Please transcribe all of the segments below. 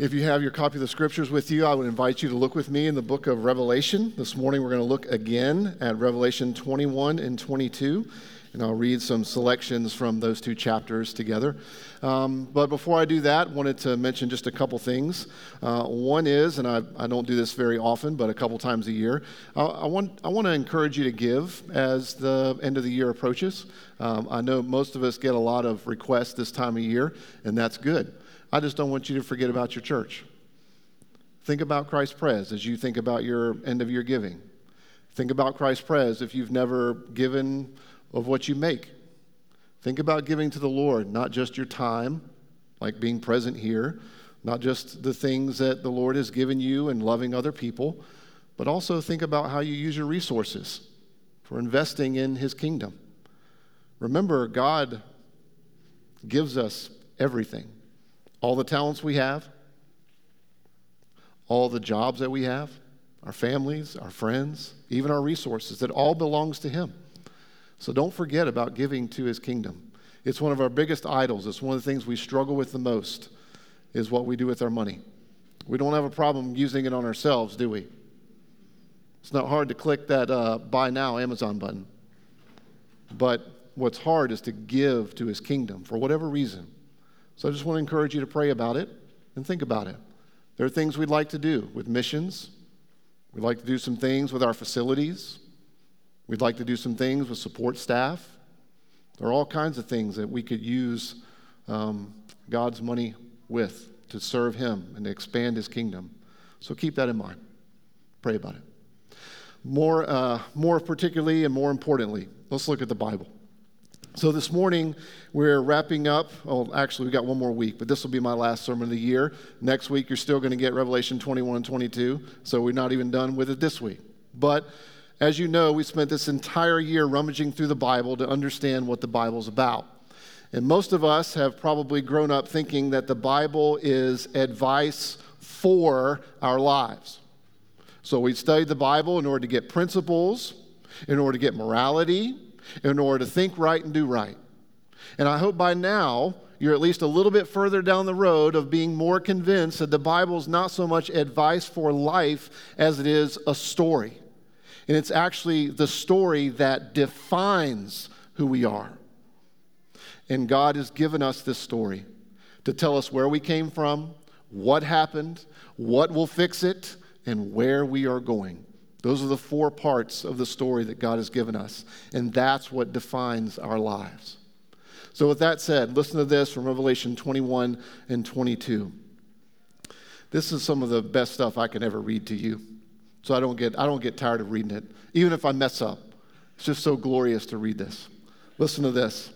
If you have your copy of the scriptures with you, I would invite you to look with me in the book of Revelation. This morning we're going to look again at Revelation 21 and 22, and I'll read some selections from those two chapters together. Um, but before I do that, I wanted to mention just a couple things. Uh, one is, and I, I, don't do this very often, but a couple times a year, uh, I, want, I want to encourage you to give as the end of the year approaches. Um, I know most of us get a lot of requests this time of year, and that's good. I just don't want you to forget about your church. Think about Christ Pres as you think about your end of your giving. Think about Christ Pres if you've never given of what you make. Think about giving to the Lord, not just your time, like being present here, not just the things that the Lord has given you and loving other people, but also think about how you use your resources for investing in His kingdom. Remember, God gives us everything all the talents we have, all the jobs that we have, our families, our friends, even our resources, it all belongs to Him. So don't forget about giving to His kingdom. It's one of our biggest idols. It's one of the things we struggle with the most, is what we do with our money. We don't have a problem using it on ourselves, do we? It's not hard to click that uh, buy now Amazon button. But what's hard is to give to His kingdom for whatever reason. So I just want to encourage you to pray about it and think about it. There are things we'd like to do with missions. We'd like to do some things with our facilities. We'd like to do some things with support staff. There are all kinds of things that we could use um, God's money with to serve Him and to expand His kingdom. So keep that in mind. Pray about it. More, uh, more particularly and more importantly, let's look at the Bible. So this morning, we're wrapping up. Oh, actually, we got one more week, but this will be my last sermon of the year. Next week, you're still going to get Revelation 21 and 22, so we're not even done with it this week. But as you know, we spent this entire year rummaging through the Bible to understand what the Bible's about. And most of us have probably grown up thinking that the Bible is advice for our lives. So we studied the Bible in order to get principles, in order to get morality, in order to think right and do right. And I hope by now you're at least a little bit further down the road of being more convinced that the Bible is not so much advice for life as it is a story. And it's actually the story that defines who we are. And God has given us this story to tell us where we came from, what happened, what will fix it, and where we are going. Those are the four parts of the story that God has given us, and that's what defines our lives. So, with that said, listen to this from Revelation 21 and 22. This is some of the best stuff I can ever read to you. So I don't get, I don't get tired of reading it, even if I mess up. It's just so glorious to read this. Listen to this.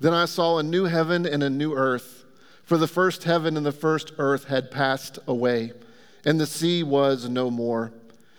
Then I saw a new heaven and a new earth, for the first heaven and the first earth had passed away, and the sea was no more.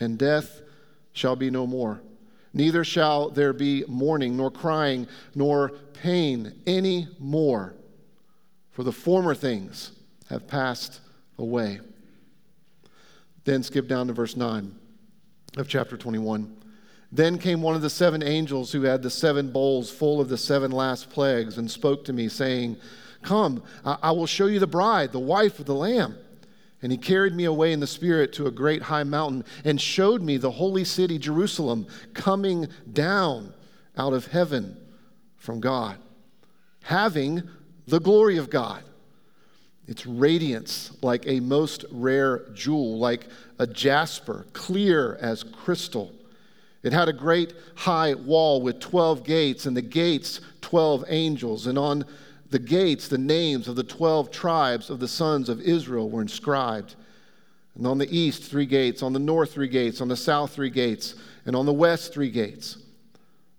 and death shall be no more. Neither shall there be mourning, nor crying, nor pain any more, for the former things have passed away. Then skip down to verse 9 of chapter 21. Then came one of the seven angels who had the seven bowls full of the seven last plagues and spoke to me, saying, Come, I will show you the bride, the wife of the Lamb. And he carried me away in the Spirit to a great high mountain and showed me the holy city, Jerusalem, coming down out of heaven from God, having the glory of God. Its radiance like a most rare jewel, like a jasper, clear as crystal. It had a great high wall with 12 gates, and the gates, 12 angels. And on the gates, the names of the 12 tribes of the sons of Israel were inscribed. And on the east, three gates, on the north, three gates, on the south, three gates, and on the west, three gates.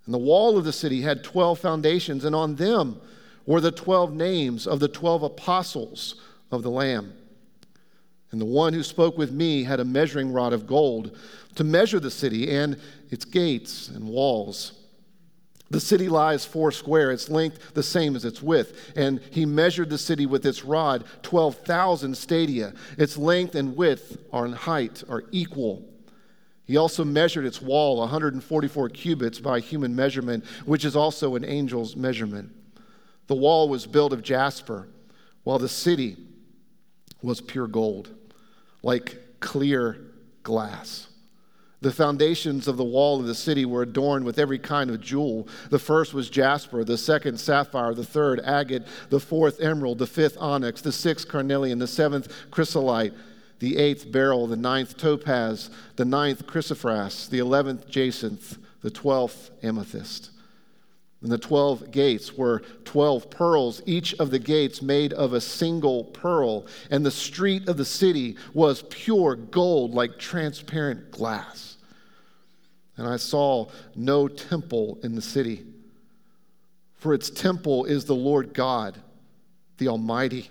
And the wall of the city had 12 foundations, and on them were the 12 names of the 12 apostles of the Lamb. And the one who spoke with me had a measuring rod of gold to measure the city and its gates and walls. The city lies four square, its length the same as its width. And he measured the city with its rod, 12,000 stadia. Its length and width are in height are equal. He also measured its wall, 144 cubits by human measurement, which is also an angel's measurement. The wall was built of jasper, while the city was pure gold, like clear glass. The foundations of the wall of the city were adorned with every kind of jewel. The first was jasper, the second sapphire, the third agate, the fourth emerald, the fifth onyx, the sixth carnelian, the seventh chrysolite, the eighth beryl, the ninth topaz, the ninth chrysoprase, the eleventh jacinth, the twelfth amethyst. And the 12 gates were 12 pearls, each of the gates made of a single pearl. And the street of the city was pure gold, like transparent glass. And I saw no temple in the city, for its temple is the Lord God, the Almighty,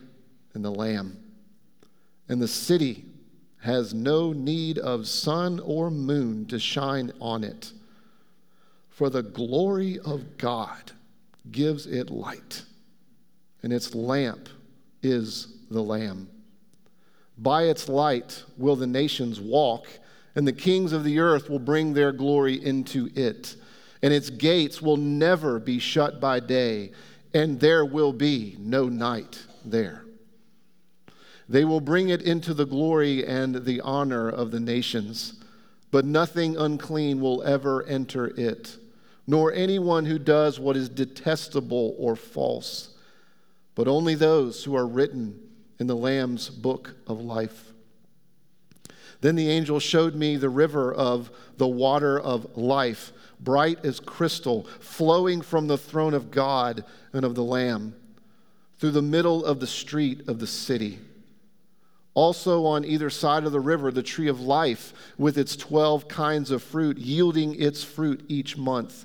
and the Lamb. And the city has no need of sun or moon to shine on it for the glory of God gives it light, and its lamp is the Lamb. By its light will the nations walk, and the kings of the earth will bring their glory into it. And its gates will never be shut by day, and there will be no night there. They will bring it into the glory and the honor of the nations, but nothing unclean will ever enter it nor anyone who does what is detestable or false, but only those who are written in the Lamb's book of life. Then the angel showed me the river of the water of life, bright as crystal, flowing from the throne of God and of the Lamb, through the middle of the street of the city. Also, on either side of the river, the tree of life, with its 12 kinds of fruit, yielding its fruit each month.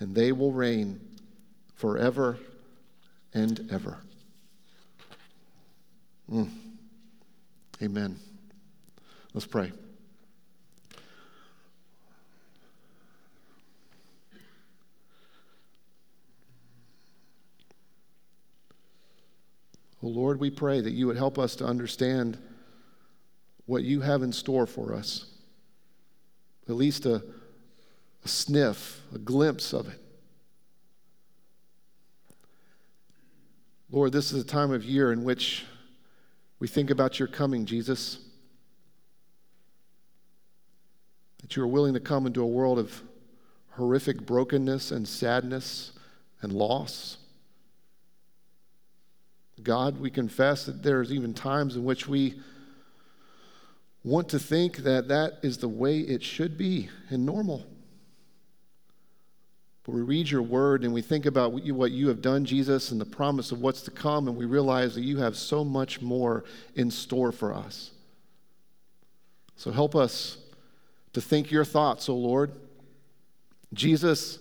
and they will reign forever and ever. Mm. Amen. Let's pray. Oh Lord, we pray that you would help us to understand what you have in store for us. At least a a sniff, a glimpse of it. Lord, this is a time of year in which we think about your coming, Jesus. That you are willing to come into a world of horrific brokenness and sadness and loss. God, we confess that there's even times in which we want to think that that is the way it should be and normal. We read your word and we think about what you, what you have done, Jesus, and the promise of what's to come, and we realize that you have so much more in store for us. So help us to think your thoughts, O Lord. Jesus,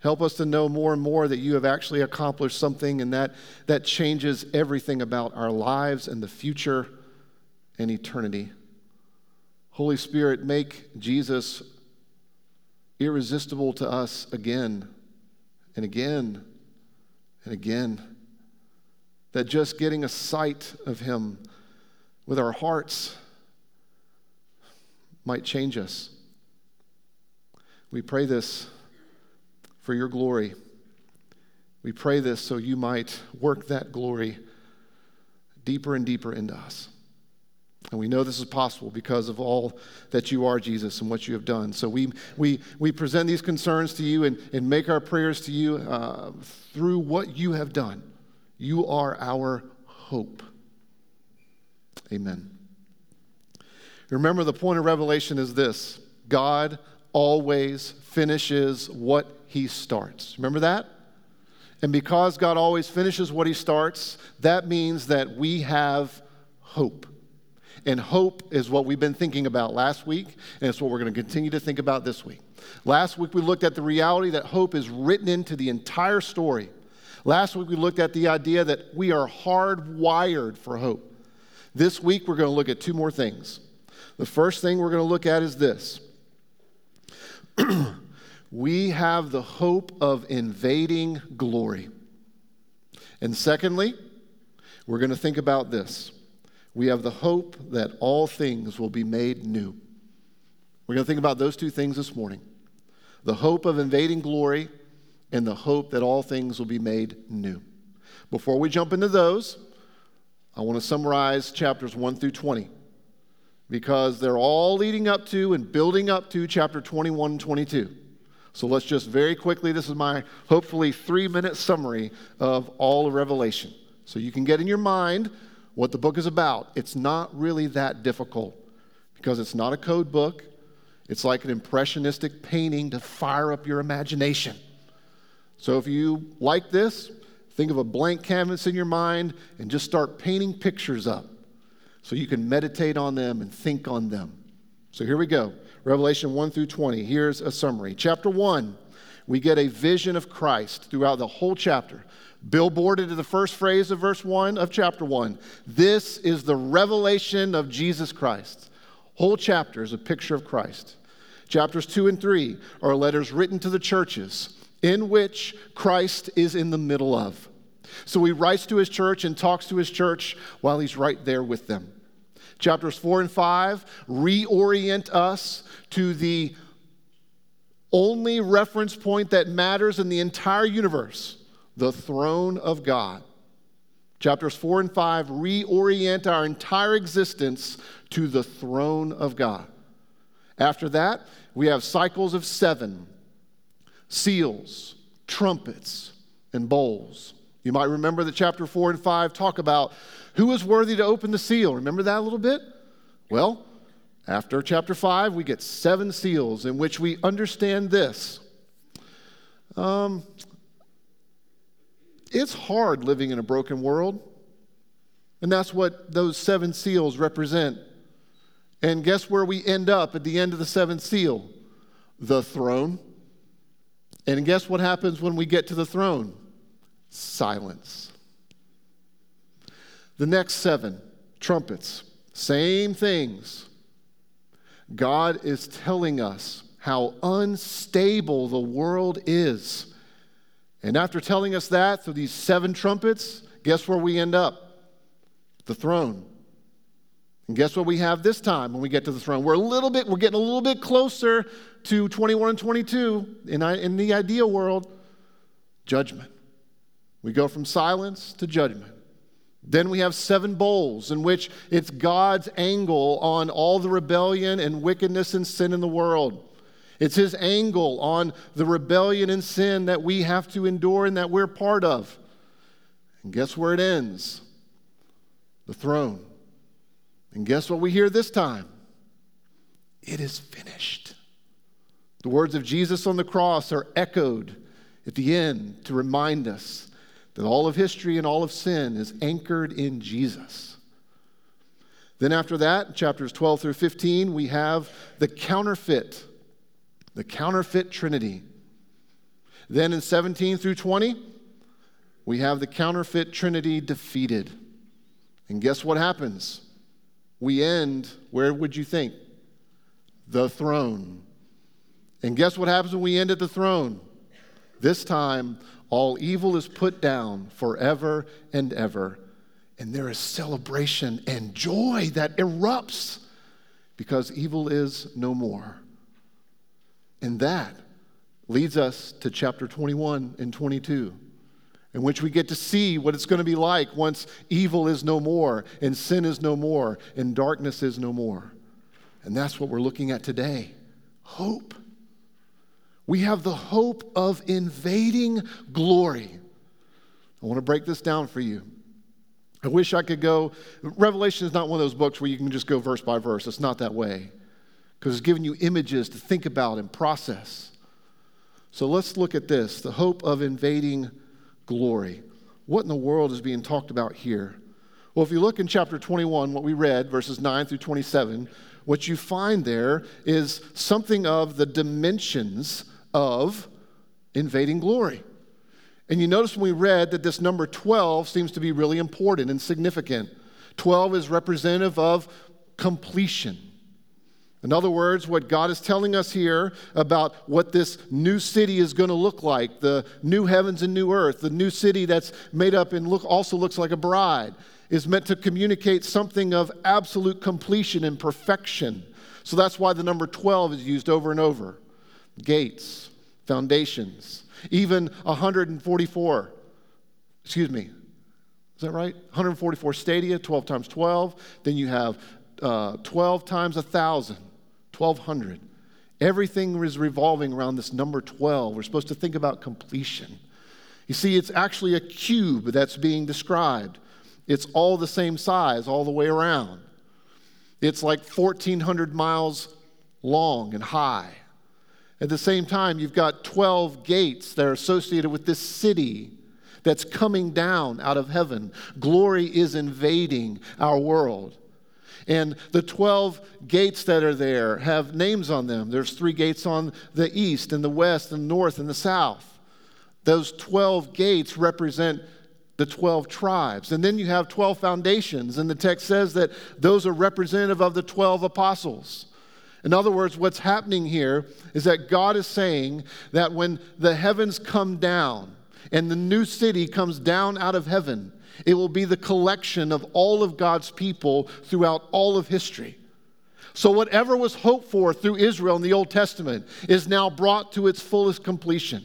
help us to know more and more that you have actually accomplished something, and that, that changes everything about our lives and the future and eternity. Holy Spirit, make Jesus irresistible to us again and again and again. That just getting a sight of Him with our hearts might change us. We pray this for your glory. We pray this so you might work that glory deeper and deeper into us. And we know this is possible because of all that you are, Jesus, and what you have done. So we, we, we present these concerns to you and, and make our prayers to you uh, through what you have done. You are our hope. Amen. Remember, the point of Revelation is this God always finishes what he starts. Remember that? And because God always finishes what he starts, that means that we have hope. And hope is what we've been thinking about last week, and it's what we're going to continue to think about this week. Last week, we looked at the reality that hope is written into the entire story. Last week, we looked at the idea that we are hardwired for hope. This week, we're going to look at two more things. The first thing we're going to look at is this we have the hope of invading glory. And secondly, we're going to think about this. We have the hope that all things will be made new. We're going to think about those two things this morning the hope of invading glory and the hope that all things will be made new. Before we jump into those, I want to summarize chapters 1 through 20 because they're all leading up to and building up to chapter 21 and 22. So let's just very quickly, this is my hopefully three minute summary of all of Revelation. So you can get in your mind what the book is about. It's not really that difficult because it's not a code book. It's like an impressionistic painting to fire up your imagination. So if you like this, think of a blank canvas in your mind and just start painting pictures up so you can meditate on them and think on them. So here we go Revelation 1 through 20. Here's a summary. Chapter 1, we get a vision of Christ throughout the whole chapter. Billboarded to the first phrase of verse 1 of chapter 1. This is the revelation of Jesus Christ. Whole chapter is a picture of Christ. Chapters 2 and 3 are letters written to the churches in which Christ is in the middle of. So he writes to his church and talks to his church while he's right there with them. Chapters 4 and 5 reorient us to the only reference point that matters in the entire universe the throne of God. Chapters 4 and 5 reorient our entire existence to the throne of God. After that, we have cycles of seven seals, trumpets, and bowls. You might remember that chapter 4 and 5 talk about who is worthy to open the seal. Remember that a little bit? Well, after chapter 5, we get seven seals in which we understand this. Um, it's hard living in a broken world. And that's what those seven seals represent. And guess where we end up at the end of the seventh seal? The throne. And guess what happens when we get to the throne? silence. The next seven trumpets, same things. God is telling us how unstable the world is. And after telling us that through these seven trumpets, guess where we end up? The throne. And guess what we have this time when we get to the throne? We're a little bit, we're getting a little bit closer to 21 and 22 in, in the ideal world judgment. We go from silence to judgment. Then we have seven bowls in which it's God's angle on all the rebellion and wickedness and sin in the world. It's his angle on the rebellion and sin that we have to endure and that we're part of. And guess where it ends? The throne. And guess what we hear this time? It is finished. The words of Jesus on the cross are echoed at the end to remind us that all of history and all of sin is anchored in Jesus. Then, after that, chapters 12 through 15, we have the counterfeit, the counterfeit Trinity. Then in 17 through 20, we have the counterfeit Trinity defeated. And guess what happens? We end, where would you think? The throne. And guess what happens when we end at the throne? This time, all evil is put down forever and ever. And there is celebration and joy that erupts because evil is no more. And that leads us to chapter 21 and 22, in which we get to see what it's going to be like once evil is no more, and sin is no more, and darkness is no more. And that's what we're looking at today hope. We have the hope of invading glory. I want to break this down for you. I wish I could go. Revelation is not one of those books where you can just go verse by verse. It's not that way because it's giving you images to think about and process. So let's look at this the hope of invading glory. What in the world is being talked about here? Well, if you look in chapter 21, what we read, verses 9 through 27, what you find there is something of the dimensions of invading glory. And you notice when we read that this number 12 seems to be really important and significant. 12 is representative of completion. In other words, what God is telling us here about what this new city is going to look like, the new heavens and new earth, the new city that's made up and look, also looks like a bride, is meant to communicate something of absolute completion and perfection. So that's why the number 12 is used over and over. Gates, foundations, even 144, excuse me, is that right? 144 stadia, 12 times 12. Then you have uh, 12 times 1,000, 1,200. Everything is revolving around this number 12. We're supposed to think about completion. You see, it's actually a cube that's being described. It's all the same size all the way around. It's like 1,400 miles long and high. At the same time, you've got 12 gates that are associated with this city that's coming down out of heaven. Glory is invading our world. And the 12 gates that are there have names on them. There's three gates on the east and the west and north and the south. Those 12 gates represent the 12 tribes. And then you have 12 foundations, and the text says that those are representative of the 12 apostles. In other words, what's happening here is that God is saying that when the heavens come down and the new city comes down out of heaven, it will be the collection of all of God's people throughout all of history. So, whatever was hoped for through Israel in the Old Testament is now brought to its fullest completion.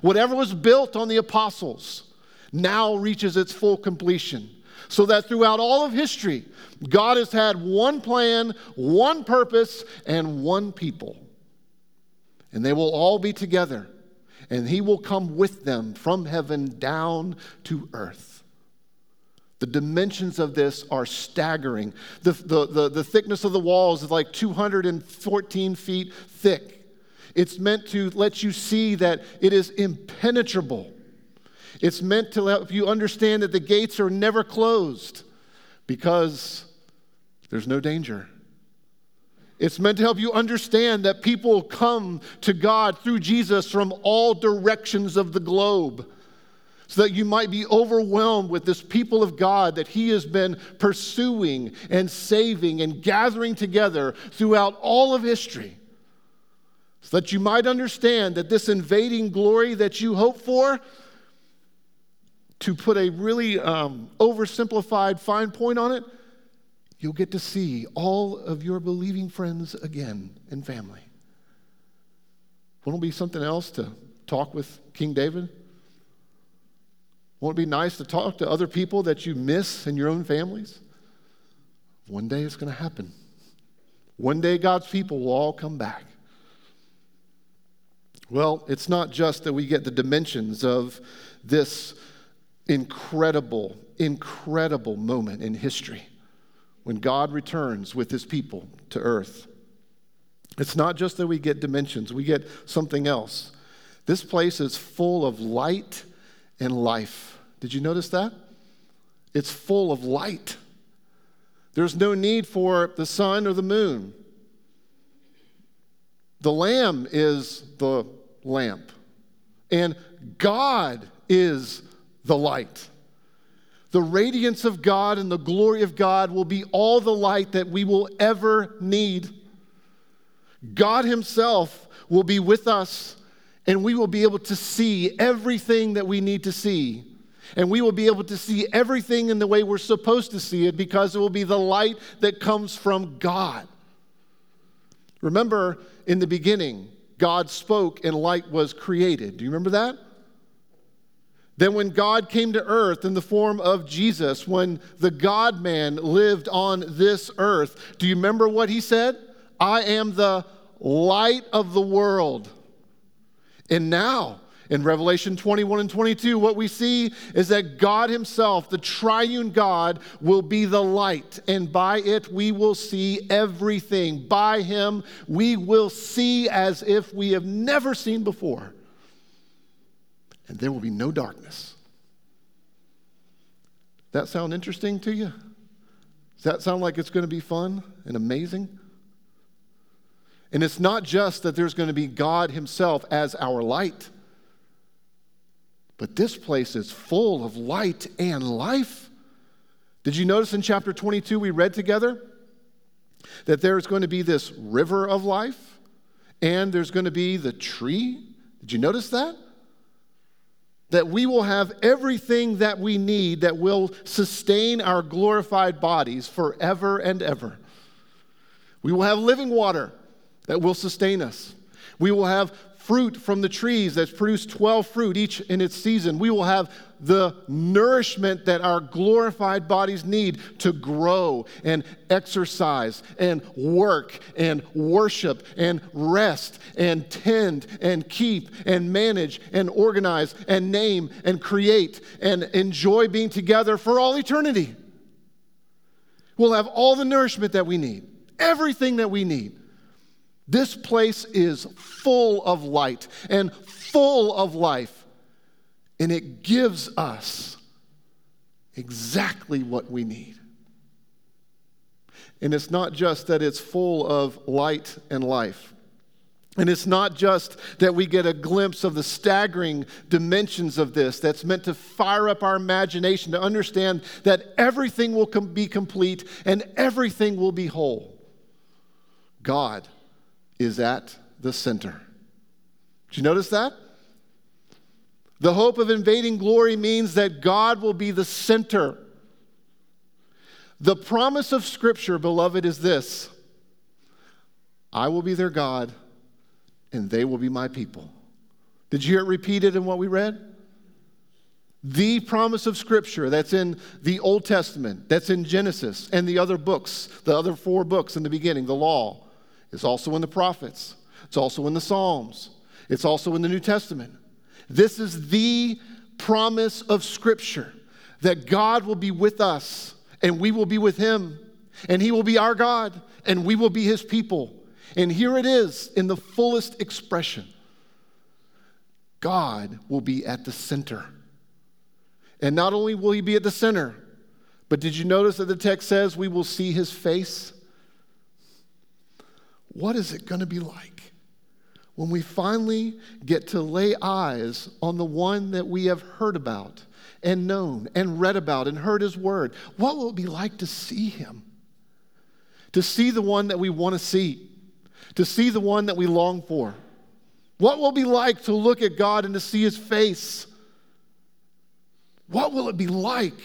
Whatever was built on the apostles now reaches its full completion. So that throughout all of history, God has had one plan, one purpose, and one people. And they will all be together, and He will come with them from heaven down to earth. The dimensions of this are staggering. The, the, the, the, thickness of the walls is like 214 feet thick. It's meant to let you see that it is impenetrable. It's meant to help you understand that the gates are never closed because there's no danger. It's meant to help you understand that people come to God through Jesus from all directions of the globe so that you might be overwhelmed with this people of God that He has been pursuing and saving and gathering together throughout all of history. So that you might understand that this invading glory that you hope for to put a really um, oversimplified fine point on it, you'll get to see all of your believing friends again and family. Won't it be something else to talk with King David? Won't it be nice to talk to other people that you miss in your own families? One day it's going to happen. One day God's people will all come back. Well, it's not just that we get the dimensions of this incredible, incredible moment in history when God returns with his people to earth. It's not just that we get dimensions, we get something else. This place is full of light and life. Did you notice that? It's full of light. There's no need for the sun or the moon. The Lamb is the lamp, and God is the light. The radiance of God and the glory of God will be all the light that we will ever need. God Himself will be with us, and we will be able to see everything that we need to see. And we will be able to see everything in the way we're supposed to see it because it will be the light that comes from God. Remember, in the beginning, God spoke and light was created. Do you remember that? Then, when God came to earth in the form of Jesus, when the God man lived on this earth, do you remember what he said? I am the light of the world. And now, In Revelation 21 and 22, what we see is that God Himself, the triune God, will be the light, and by it we will see everything. By Him, we will see as if we have never seen before. And there will be no darkness. That sound interesting to you? Does that sound like it's going to be fun and amazing? And it's not just that there's going to be God Himself as our light. But this place is full of light and life. Did you notice in chapter 22 we read together that there's going to be this river of life and there's going to be the tree? Did you notice that? That we will have everything that we need that will sustain our glorified bodies forever and ever. We will have living water that will sustain us. We will have fruit from the trees that's produced 12 fruit each in its season. We will have the nourishment that our glorified bodies need to grow and exercise and work and worship and rest and tend and keep and manage and organize and name and create and enjoy being together for all eternity. We'll have all the nourishment that we need, everything that we need. This place is full of light and full of life, and it gives us exactly what we need. And it's not just that it's full of light and life. And it's not just that we get a glimpse of the staggering dimensions of this that's meant to fire up our imagination to understand that everything will com- be complete and everything will be whole. God is at the center. Did you notice that? The hope of invading glory means that God will be the center. The promise of Scripture, beloved, is this I will be their God, and they will be my people. Did you hear it repeated in what we read? The promise of Scripture that's in the Old Testament, that's in Genesis and the other books, the other four books in the beginning, the law. It's also in the prophets, it's also in the Psalms, it's also in the New Testament. This is the promise of Scripture that God will be with us and we will be with Him, and He will be our God and we will be His people. And here it is in the fullest expression God will be at the center. And not only will He be at the center, but did you notice that the text says we will see His face? What is it going to be like when we finally get to lay eyes on the one that we have heard about and known and read about and heard his word? What will it be like to see him? To see the one that we want to see, to see the one that we long for. What will it be like to look at God and to see his face? What will it be like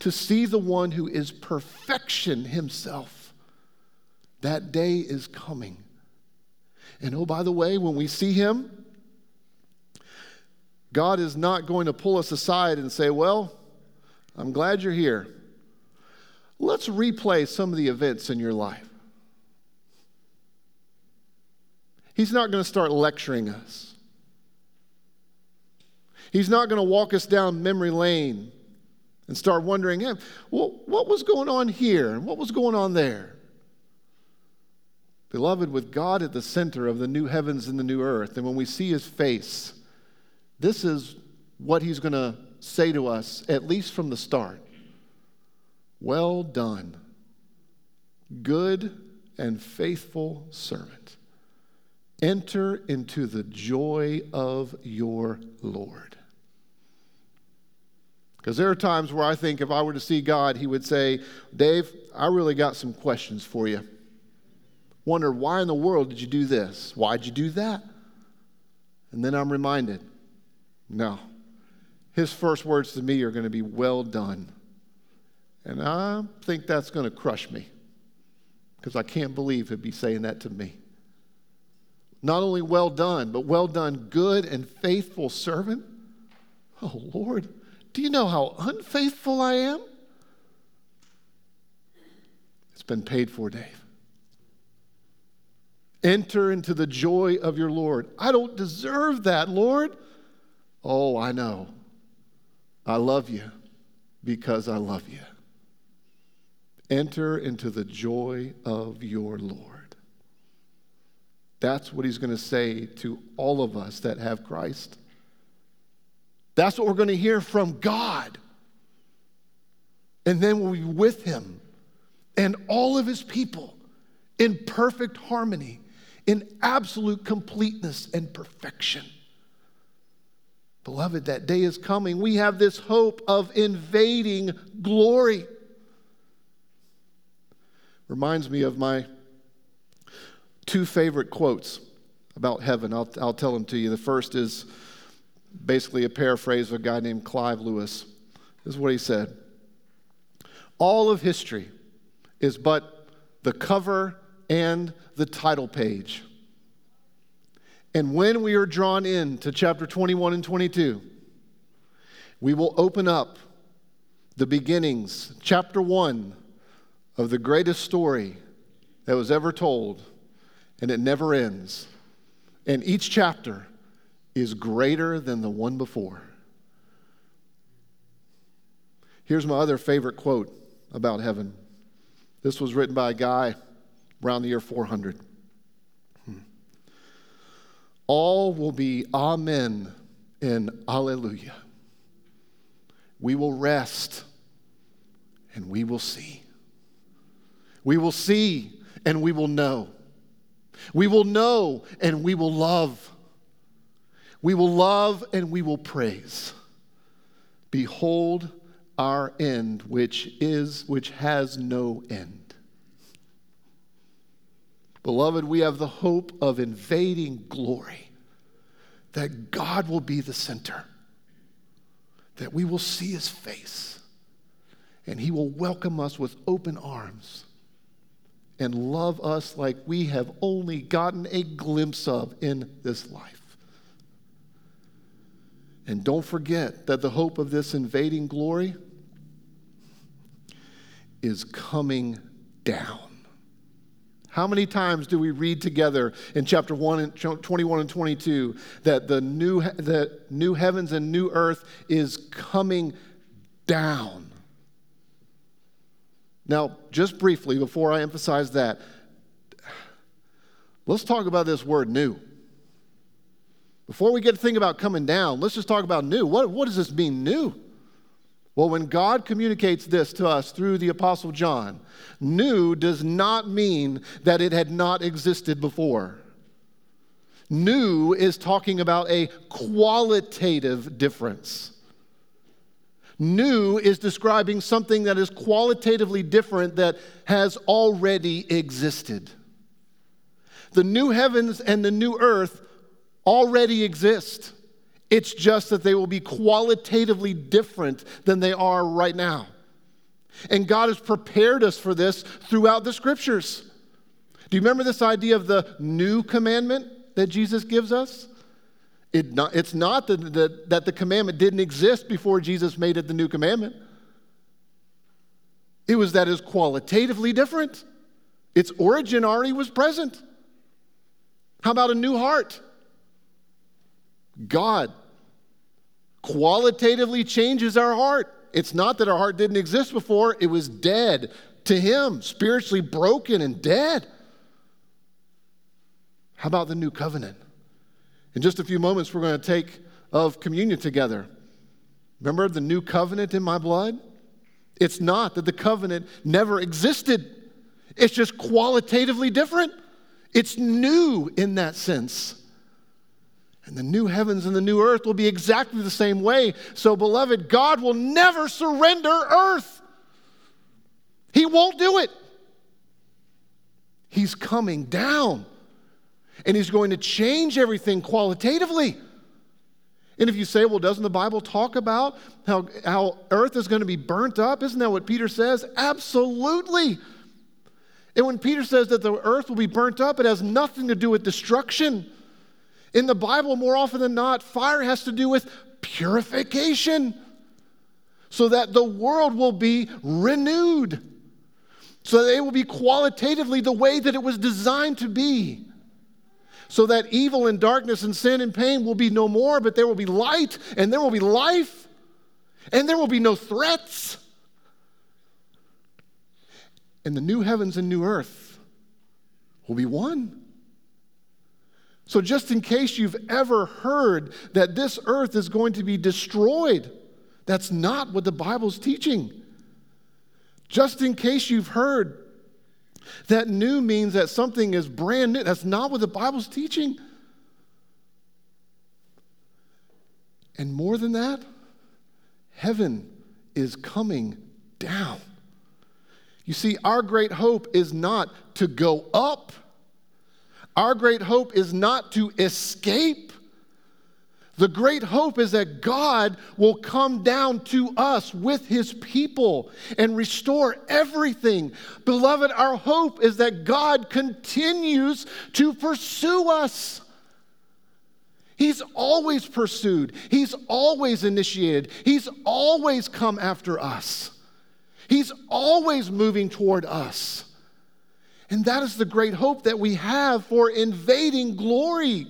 to see the one who is perfection himself? That day is coming. And oh, by the way, when we see him, God is not going to pull us aside and say, Well, I'm glad you're here. Let's replay some of the events in your life. He's not going to start lecturing us. He's not going to walk us down memory lane and start wondering, hey, well, what was going on here and what was going on there? Beloved, with God at the center of the new heavens and the new earth, and when we see his face, this is what he's going to say to us, at least from the start. Well done, good and faithful servant. Enter into the joy of your Lord. Because there are times where I think if I were to see God, he would say, Dave, I really got some questions for you wonder, why in the world did you do this? Why'd you do that? And then I'm reminded, no. His first words to me are going to be, well done. And I think that's going to crush me because I can't believe he'd be saying that to me. Not only well done, but well done, good and faithful servant. Oh, Lord, do you know how unfaithful I am? It's been paid for, Dave. Enter into the joy of your Lord. I don't deserve that, Lord. Oh, I know. I love you because I love you. Enter into the joy of your Lord. That's what he's going to say to all of us that have Christ. That's what we're going to hear from God. And then we'll be with him and all of his people in perfect harmony, in absolute completeness and perfection. Beloved, that day is coming. We have this hope of invading glory. Reminds me of my two favorite quotes about heaven. I'll, I'll tell them to you. The first is basically a paraphrase of a guy named Clive Lewis. This is what he said All of history is but the cover and the title page. And when we are drawn in to chapter 21 and 22, we will open up the beginnings, chapter 1 of the greatest story that was ever told, and it never ends. And each chapter is greater than the one before. Here's my other favorite quote about heaven. This was written by a guy around the year 400. All will be Amen and Alleluia. We will rest and we will see. We will see and we will know. We will know and we will love. We will love and we will praise. Behold our end, which is which has no end. Beloved, we have the hope of invading glory, that God will be the center, that we will see his face, and he will welcome us with open arms and love us like we have only gotten a glimpse of in this life. And don't forget that the hope of this invading glory is coming down. How many times do we read together in chapter 1 and 21 and 22 that the new, the new heavens and new earth is coming down? Now, just briefly, before I emphasize that, let's talk about this word new. Before we get to think about coming down, let's just talk about new. What, what does this mean, new? Well, when God communicates this to us through the Apostle John, new does not mean that it had not existed before. New is talking about a qualitative difference. New is describing something that is qualitatively different that has already existed. The new heavens and the new earth already exist. It's just that they will be qualitatively different than they are right now. And God has prepared us for this throughout the scriptures. Do you remember this idea of the new commandment that Jesus gives us? It not, it's not that, that, that the commandment didn't exist before Jesus made it the new commandment. It was that it's qualitatively different. Its origin already was present. How about a new heart? God qualitatively changes our heart. It's not that our heart didn't exist before, it was dead to Him, spiritually broken and dead. How about the new covenant? In just a few moments, we're going to take of communion together. Remember the new covenant in my blood? It's not that the covenant never existed, it's just qualitatively different. It's new in that sense. And the new heavens and the new earth will be exactly the same way. So, beloved, God will never surrender earth. He won't do it. He's coming down. And He's going to change everything qualitatively. And if you say, well, doesn't the Bible talk about how, how earth is going to be burnt up? Isn't that what Peter says? Absolutely. And when Peter says that the earth will be burnt up, it has nothing to do with destruction. In the Bible, more often than not, fire has to do with purification so that the world will be renewed, so that it will be qualitatively the way that it was designed to be. so that evil and darkness and sin and pain will be no more, but there will be light and there will be life and there will be no threats. And the new heavens and new earth will be one. So, just in case you've ever heard that this earth is going to be destroyed, that's not what the Bible's teaching. Just in case you've heard that new means that something is brand new, that's not what the Bible's teaching. And more than that, heaven is coming down. You see, our great hope is not to go up, our great hope is not to escape. The great hope is that God will come down to us with his people and restore everything. Beloved, our hope is that God continues to pursue us. He's always pursued, He's always initiated, He's always come after us, He's always moving toward us. And that is the great hope that we have for invading glory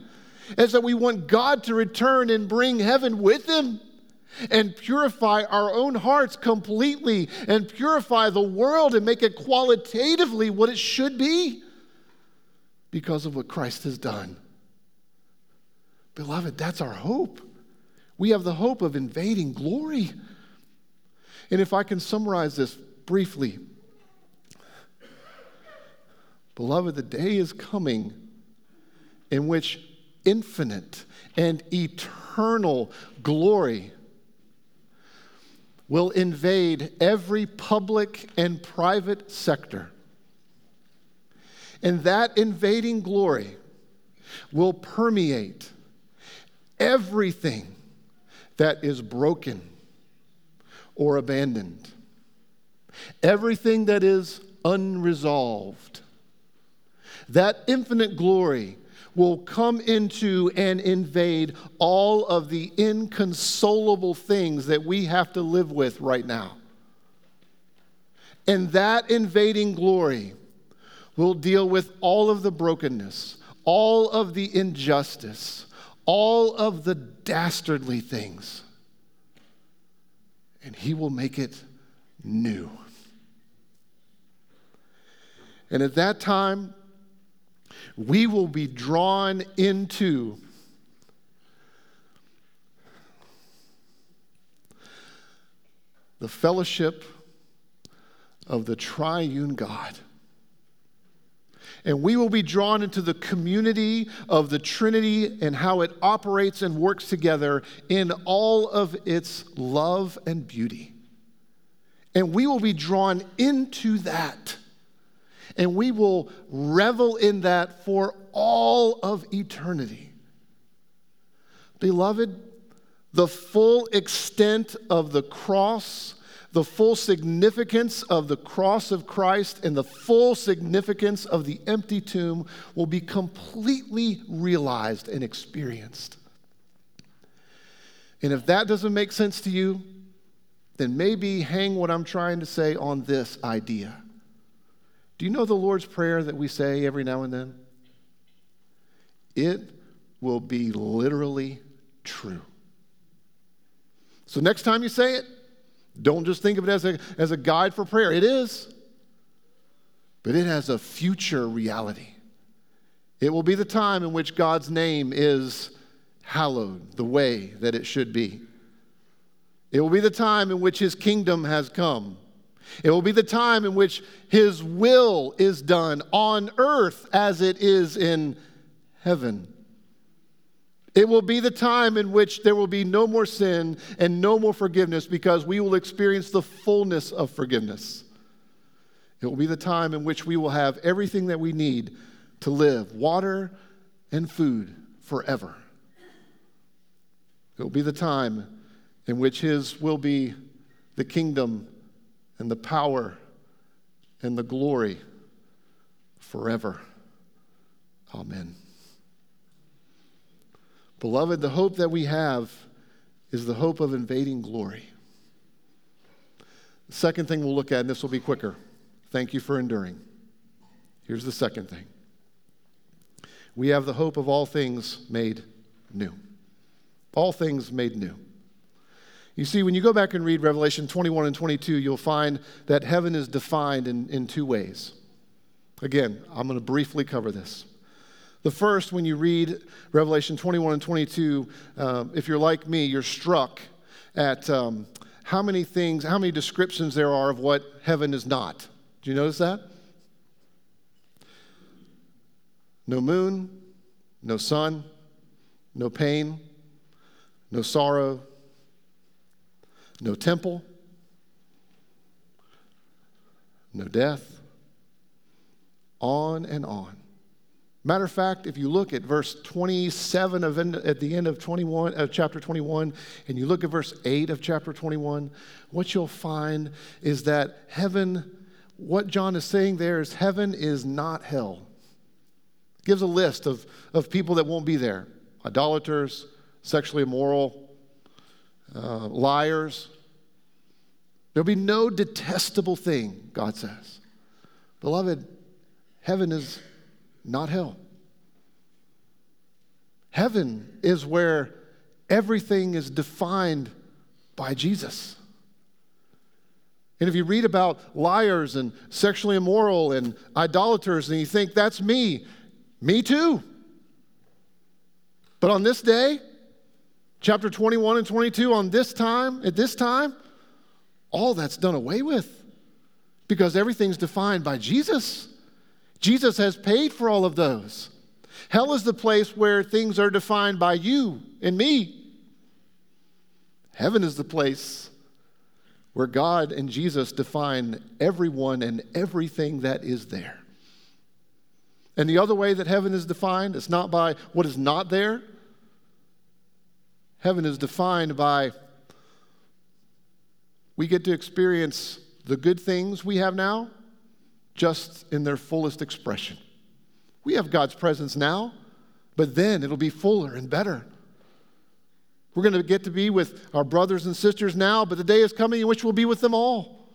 is that we want God to return and bring heaven with him and purify our own hearts completely and purify the world and make it qualitatively what it should be because of what Christ has done. Beloved, that's our hope. We have the hope of invading glory. And if I can summarize this briefly, beloved, the day is coming in which infinite and eternal glory will invade every public and private sector. And that invading glory will permeate everything that is broken or abandoned, everything that is unresolved. That infinite glory will come into and invade all of the inconsolable things that we have to live with right now. And that invading glory will deal with all of the brokenness, all of the injustice, all of the dastardly things. And he will make it new. And at that time, we will be drawn into the fellowship of the triune God. And we will be drawn into the community of the Trinity and how it operates and works together in all of its love and beauty. And we will be drawn into that and we will revel in that for all of eternity. Beloved, the full extent of the cross, the full significance of the cross of Christ, and the full significance of the empty tomb will be completely realized and experienced. And if that doesn't make sense to you, then maybe hang what I'm trying to say on this idea. Do you know the Lord's Prayer that we say every now and then? It will be literally true. So, next time you say it, don't just think of it as a, as a guide for prayer. It is, but it has a future reality. It will be the time in which God's name is hallowed the way that it should be. It will be the time in which his kingdom has come. It will be the time in which his will is done on earth as it is in heaven. It will be the time in which there will be no more sin and no more forgiveness because we will experience the fullness of forgiveness. It will be the time in which we will have everything that we need to live water and food forever. It will be the time in which His will be the kingdom and the power and the glory forever. Amen. Beloved, the hope that we have is the hope of invading glory. The second thing we'll look at, and this will be quicker. Thank you for enduring. Here's the second thing we have the hope of all things made new. All things made new. You see, when you go back and read Revelation 21 and 22, you'll find that heaven is defined in, in two ways. Again, I'm going to briefly cover this. The first, when you read Revelation 21 and 22, um, if you're like me, you're struck at um, how many things, how many descriptions there are of what heaven is not. Do you notice that? No moon, no sun, no pain, no sorrow, no temple, no death, on and on. Matter of fact, if you look at verse 27 of at the end of 21 of chapter 21 and you look at verse 8 of chapter 21, what you'll find is that heaven what John is saying there is heaven is not hell. Gives a list of, of people that won't be there idolaters, sexually immoral, uh, liars. There'll be no detestable thing, God says. Beloved, heaven is not hell. Heaven is where everything is defined by Jesus. And if you read about liars and sexually immoral and idolaters and you think, that's me, me too. But on this day, chapter 21 and 22, on this time, at this time, all that's done away with because everything's defined by Jesus. Jesus has paid for all of those. Hell is the place where things are defined by you and me. Heaven is the place where God and Jesus define everyone and everything that is there. And the other way that heaven is defined, it's not by what is not there. Heaven is defined by we get to experience the good things we have now just in their fullest expression. We have God's presence now, but then it'll be fuller and better. We're going to get to be with our brothers and sisters now, but the day is coming in which we'll be with them all.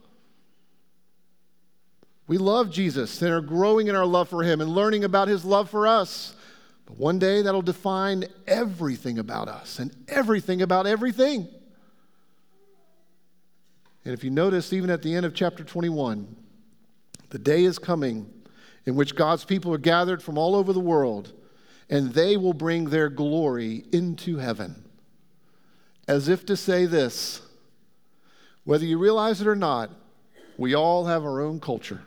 We love Jesus and are growing in our love for him and learning about his love for us. One day that'll define everything about us and everything about everything. And if you notice, even at the end of chapter 21, the day is coming in which God's people are gathered from all over the world, and they will bring their glory into heaven as if to say this whether you realize it or not, we all have our own culture.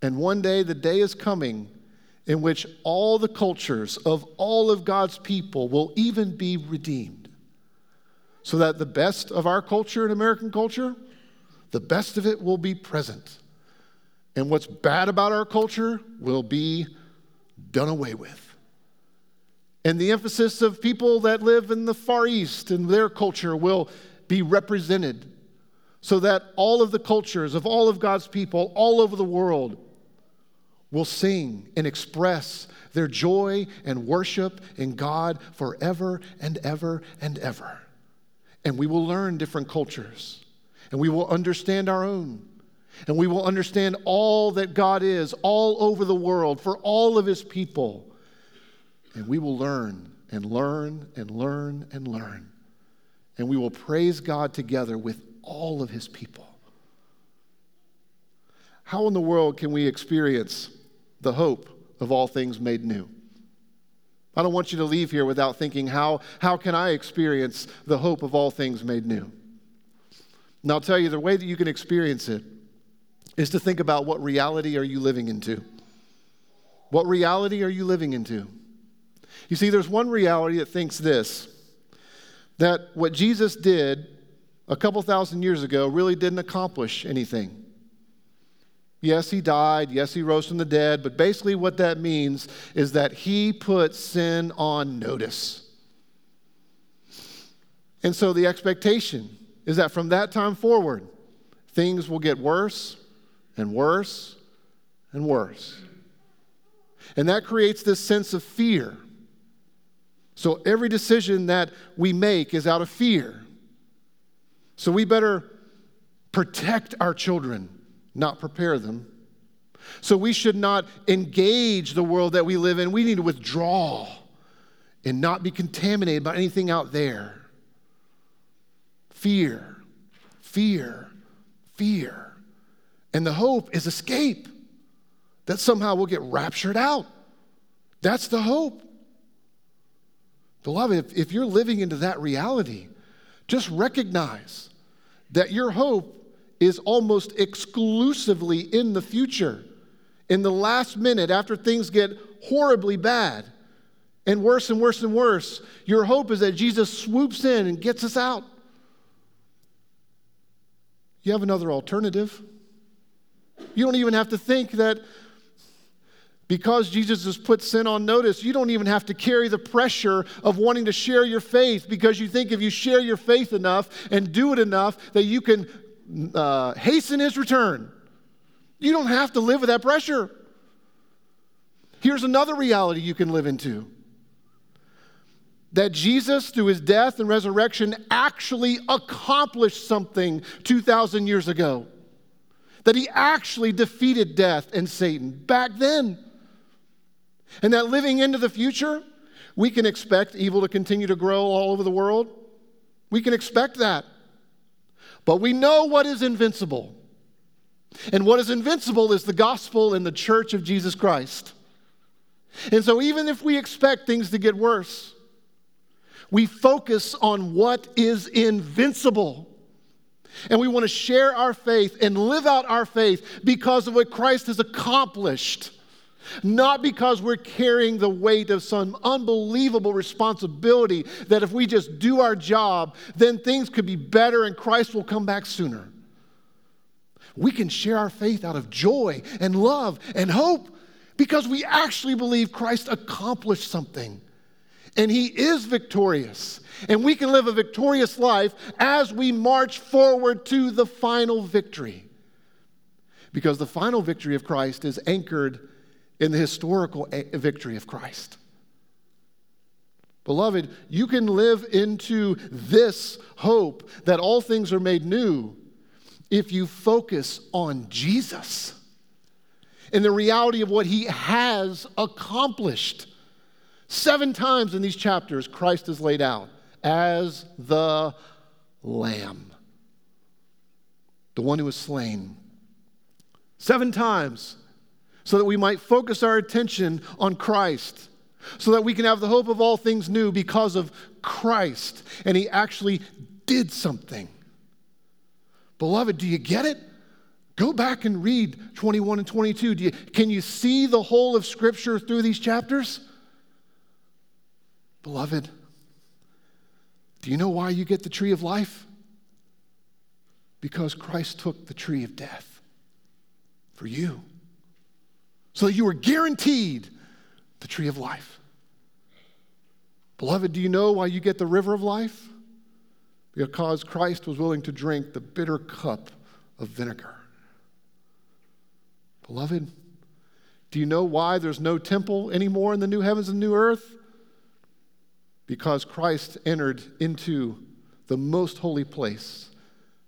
And one day, the day is coming in which all the cultures of all of God's people will even be redeemed. So that the best of our culture and American culture, the best of it will be present. And what's bad about our culture will be done away with and the emphasis of people that live in the Far East and their culture will be represented so that all of the cultures of all of God's people all over the world will sing and express their joy and worship in God forever and ever and ever. And we will learn different cultures and we will understand our own. And we will understand all that God is all over the world for all of his people and we will learn and learn and learn and learn. And we will praise God together with all of his people. How in the world can we experience the hope of all things made new? I don't want you to leave here without thinking, how, how can I experience the hope of all things made new? And I'll tell you, the way that you can experience it is to think about what reality are you living into? What reality are you living into? You see, there's one reality that thinks this that what Jesus did a couple thousand years ago really didn't accomplish anything. Yes, he died. Yes, he rose from the dead. But basically, what that means is that he put sin on notice. And so the expectation is that from that time forward, things will get worse and worse and worse. And that creates this sense of fear so every decision that we make is out of fear. So we better protect our children, not prepare them. So we should not engage the world that we live in. We need to withdraw and not be contaminated by anything out there. Fear, fear, fear. And the hope is escape, that somehow we'll get raptured out. That's the hope. Beloved, if, if you're living into that reality, just recognize that your hope is almost exclusively in the future. In the last minute, after things get horribly bad and worse and worse and worse, your hope is that Jesus swoops in and gets us out. You have another alternative. You don't even have to think that because Jesus has put sin on notice, you don't even have to carry the pressure of wanting to share your faith because you think if you share your faith enough and do it enough that you can uh, hasten his return. You don't have to live with that pressure. Here's another reality you can live into that Jesus, through his death and resurrection, actually accomplished something 2,000 years ago. That he actually defeated death and Satan back then. And that living into the future, we can expect evil to continue to grow all over the world. We can expect that. But we know what is invincible. And what is invincible is the gospel and the church of Jesus Christ. And so, even if we expect things to get worse, we focus on what is invincible. And we want to share our faith and live out our faith because of what Christ has accomplished not because we're carrying the weight of some unbelievable responsibility that if we just do our job, then things could be better and Christ will come back sooner. We can share our faith out of joy and love and hope because we actually believe Christ accomplished something and he is victorious. And we can live a victorious life as we march forward to the final victory. Because the final victory of Christ is anchored in the historical victory of Christ. Beloved, you can live into this hope that all things are made new if you focus on Jesus and the reality of what he has accomplished. Seven times in these chapters, Christ is laid out as the Lamb, the one who was slain. Seven times so that we might focus our attention on Christ, so that we can have the hope of all things new because of Christ. And He actually did something. Beloved, do you get it? Go back and read 21 and 22. You, can you see the whole of Scripture through these chapters? Beloved, do you know why you get the tree of life? Because Christ took the tree of death for you so that you are guaranteed the tree of life. Beloved, do you know why you get the river of life? Because Christ was willing to drink the bitter cup of vinegar. Beloved, do you know why there's no temple anymore in the new heavens and new earth? Because Christ entered into the most holy place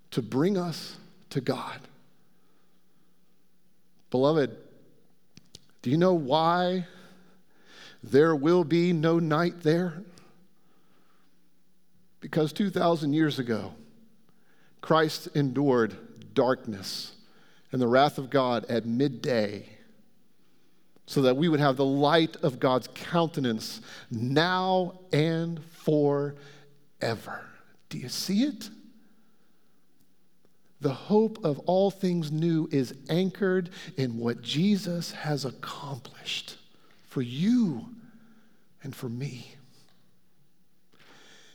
to bring us to God. Beloved, do you know why there will be no night there? Because 2,000 years ago, Christ endured darkness and the wrath of God at midday so that we would have the light of God's countenance now and forever. Do you see it? The hope of all things new is anchored in what Jesus has accomplished for you and for me.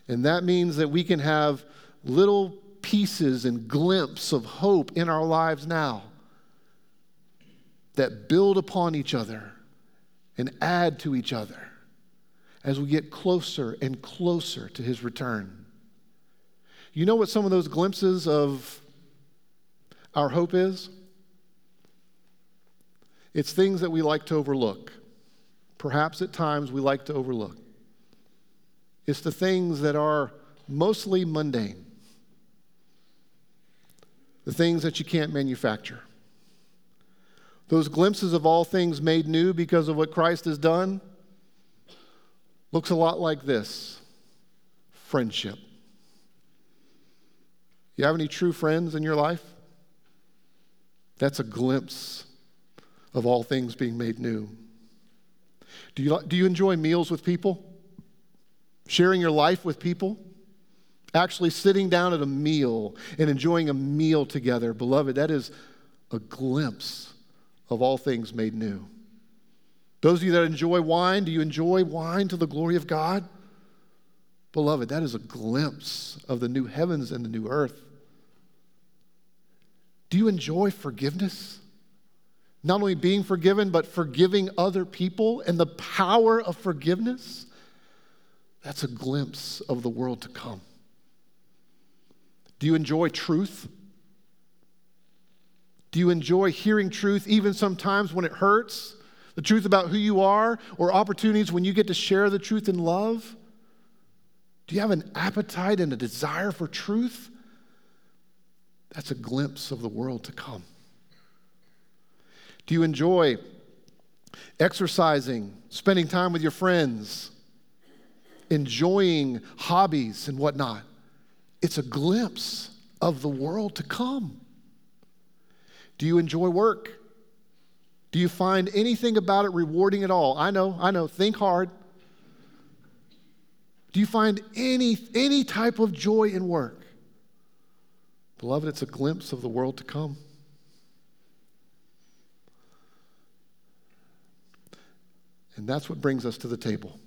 And that means that we can have little pieces and glimpses of hope in our lives now that build upon each other and add to each other as we get closer and closer to his return. You know what some of those glimpses of our hope is? It's things that we like to overlook. Perhaps at times we like to overlook. It's the things that are mostly mundane, the things that you can't manufacture, those glimpses of all things made new because of what Christ has done, looks a lot like this friendship. You have any true friends in your life? That's a glimpse of all things being made new. Do you, do you enjoy meals with people? Sharing your life with people? Actually sitting down at a meal and enjoying a meal together. Beloved, that is a glimpse of all things made new. Those of you that enjoy wine, do you enjoy wine to the glory of God? Beloved, that is a glimpse of the new heavens and the new earth. Do you enjoy forgiveness? Not only being forgiven, but forgiving other people and the power of forgiveness? That's a glimpse of the world to come. Do you enjoy truth? Do you enjoy hearing truth even sometimes when it hurts? The truth about who you are or opportunities when you get to share the truth in love? Do you have an appetite and a desire for truth? That's a glimpse of the world to come. Do you enjoy exercising, spending time with your friends, enjoying hobbies and whatnot? It's a glimpse of the world to come. Do you enjoy work? Do you find anything about it rewarding at all? I know, I know, think hard. Do you find any, any type of joy in work? Beloved, it's a glimpse of the world to come. And that's what brings us to the table.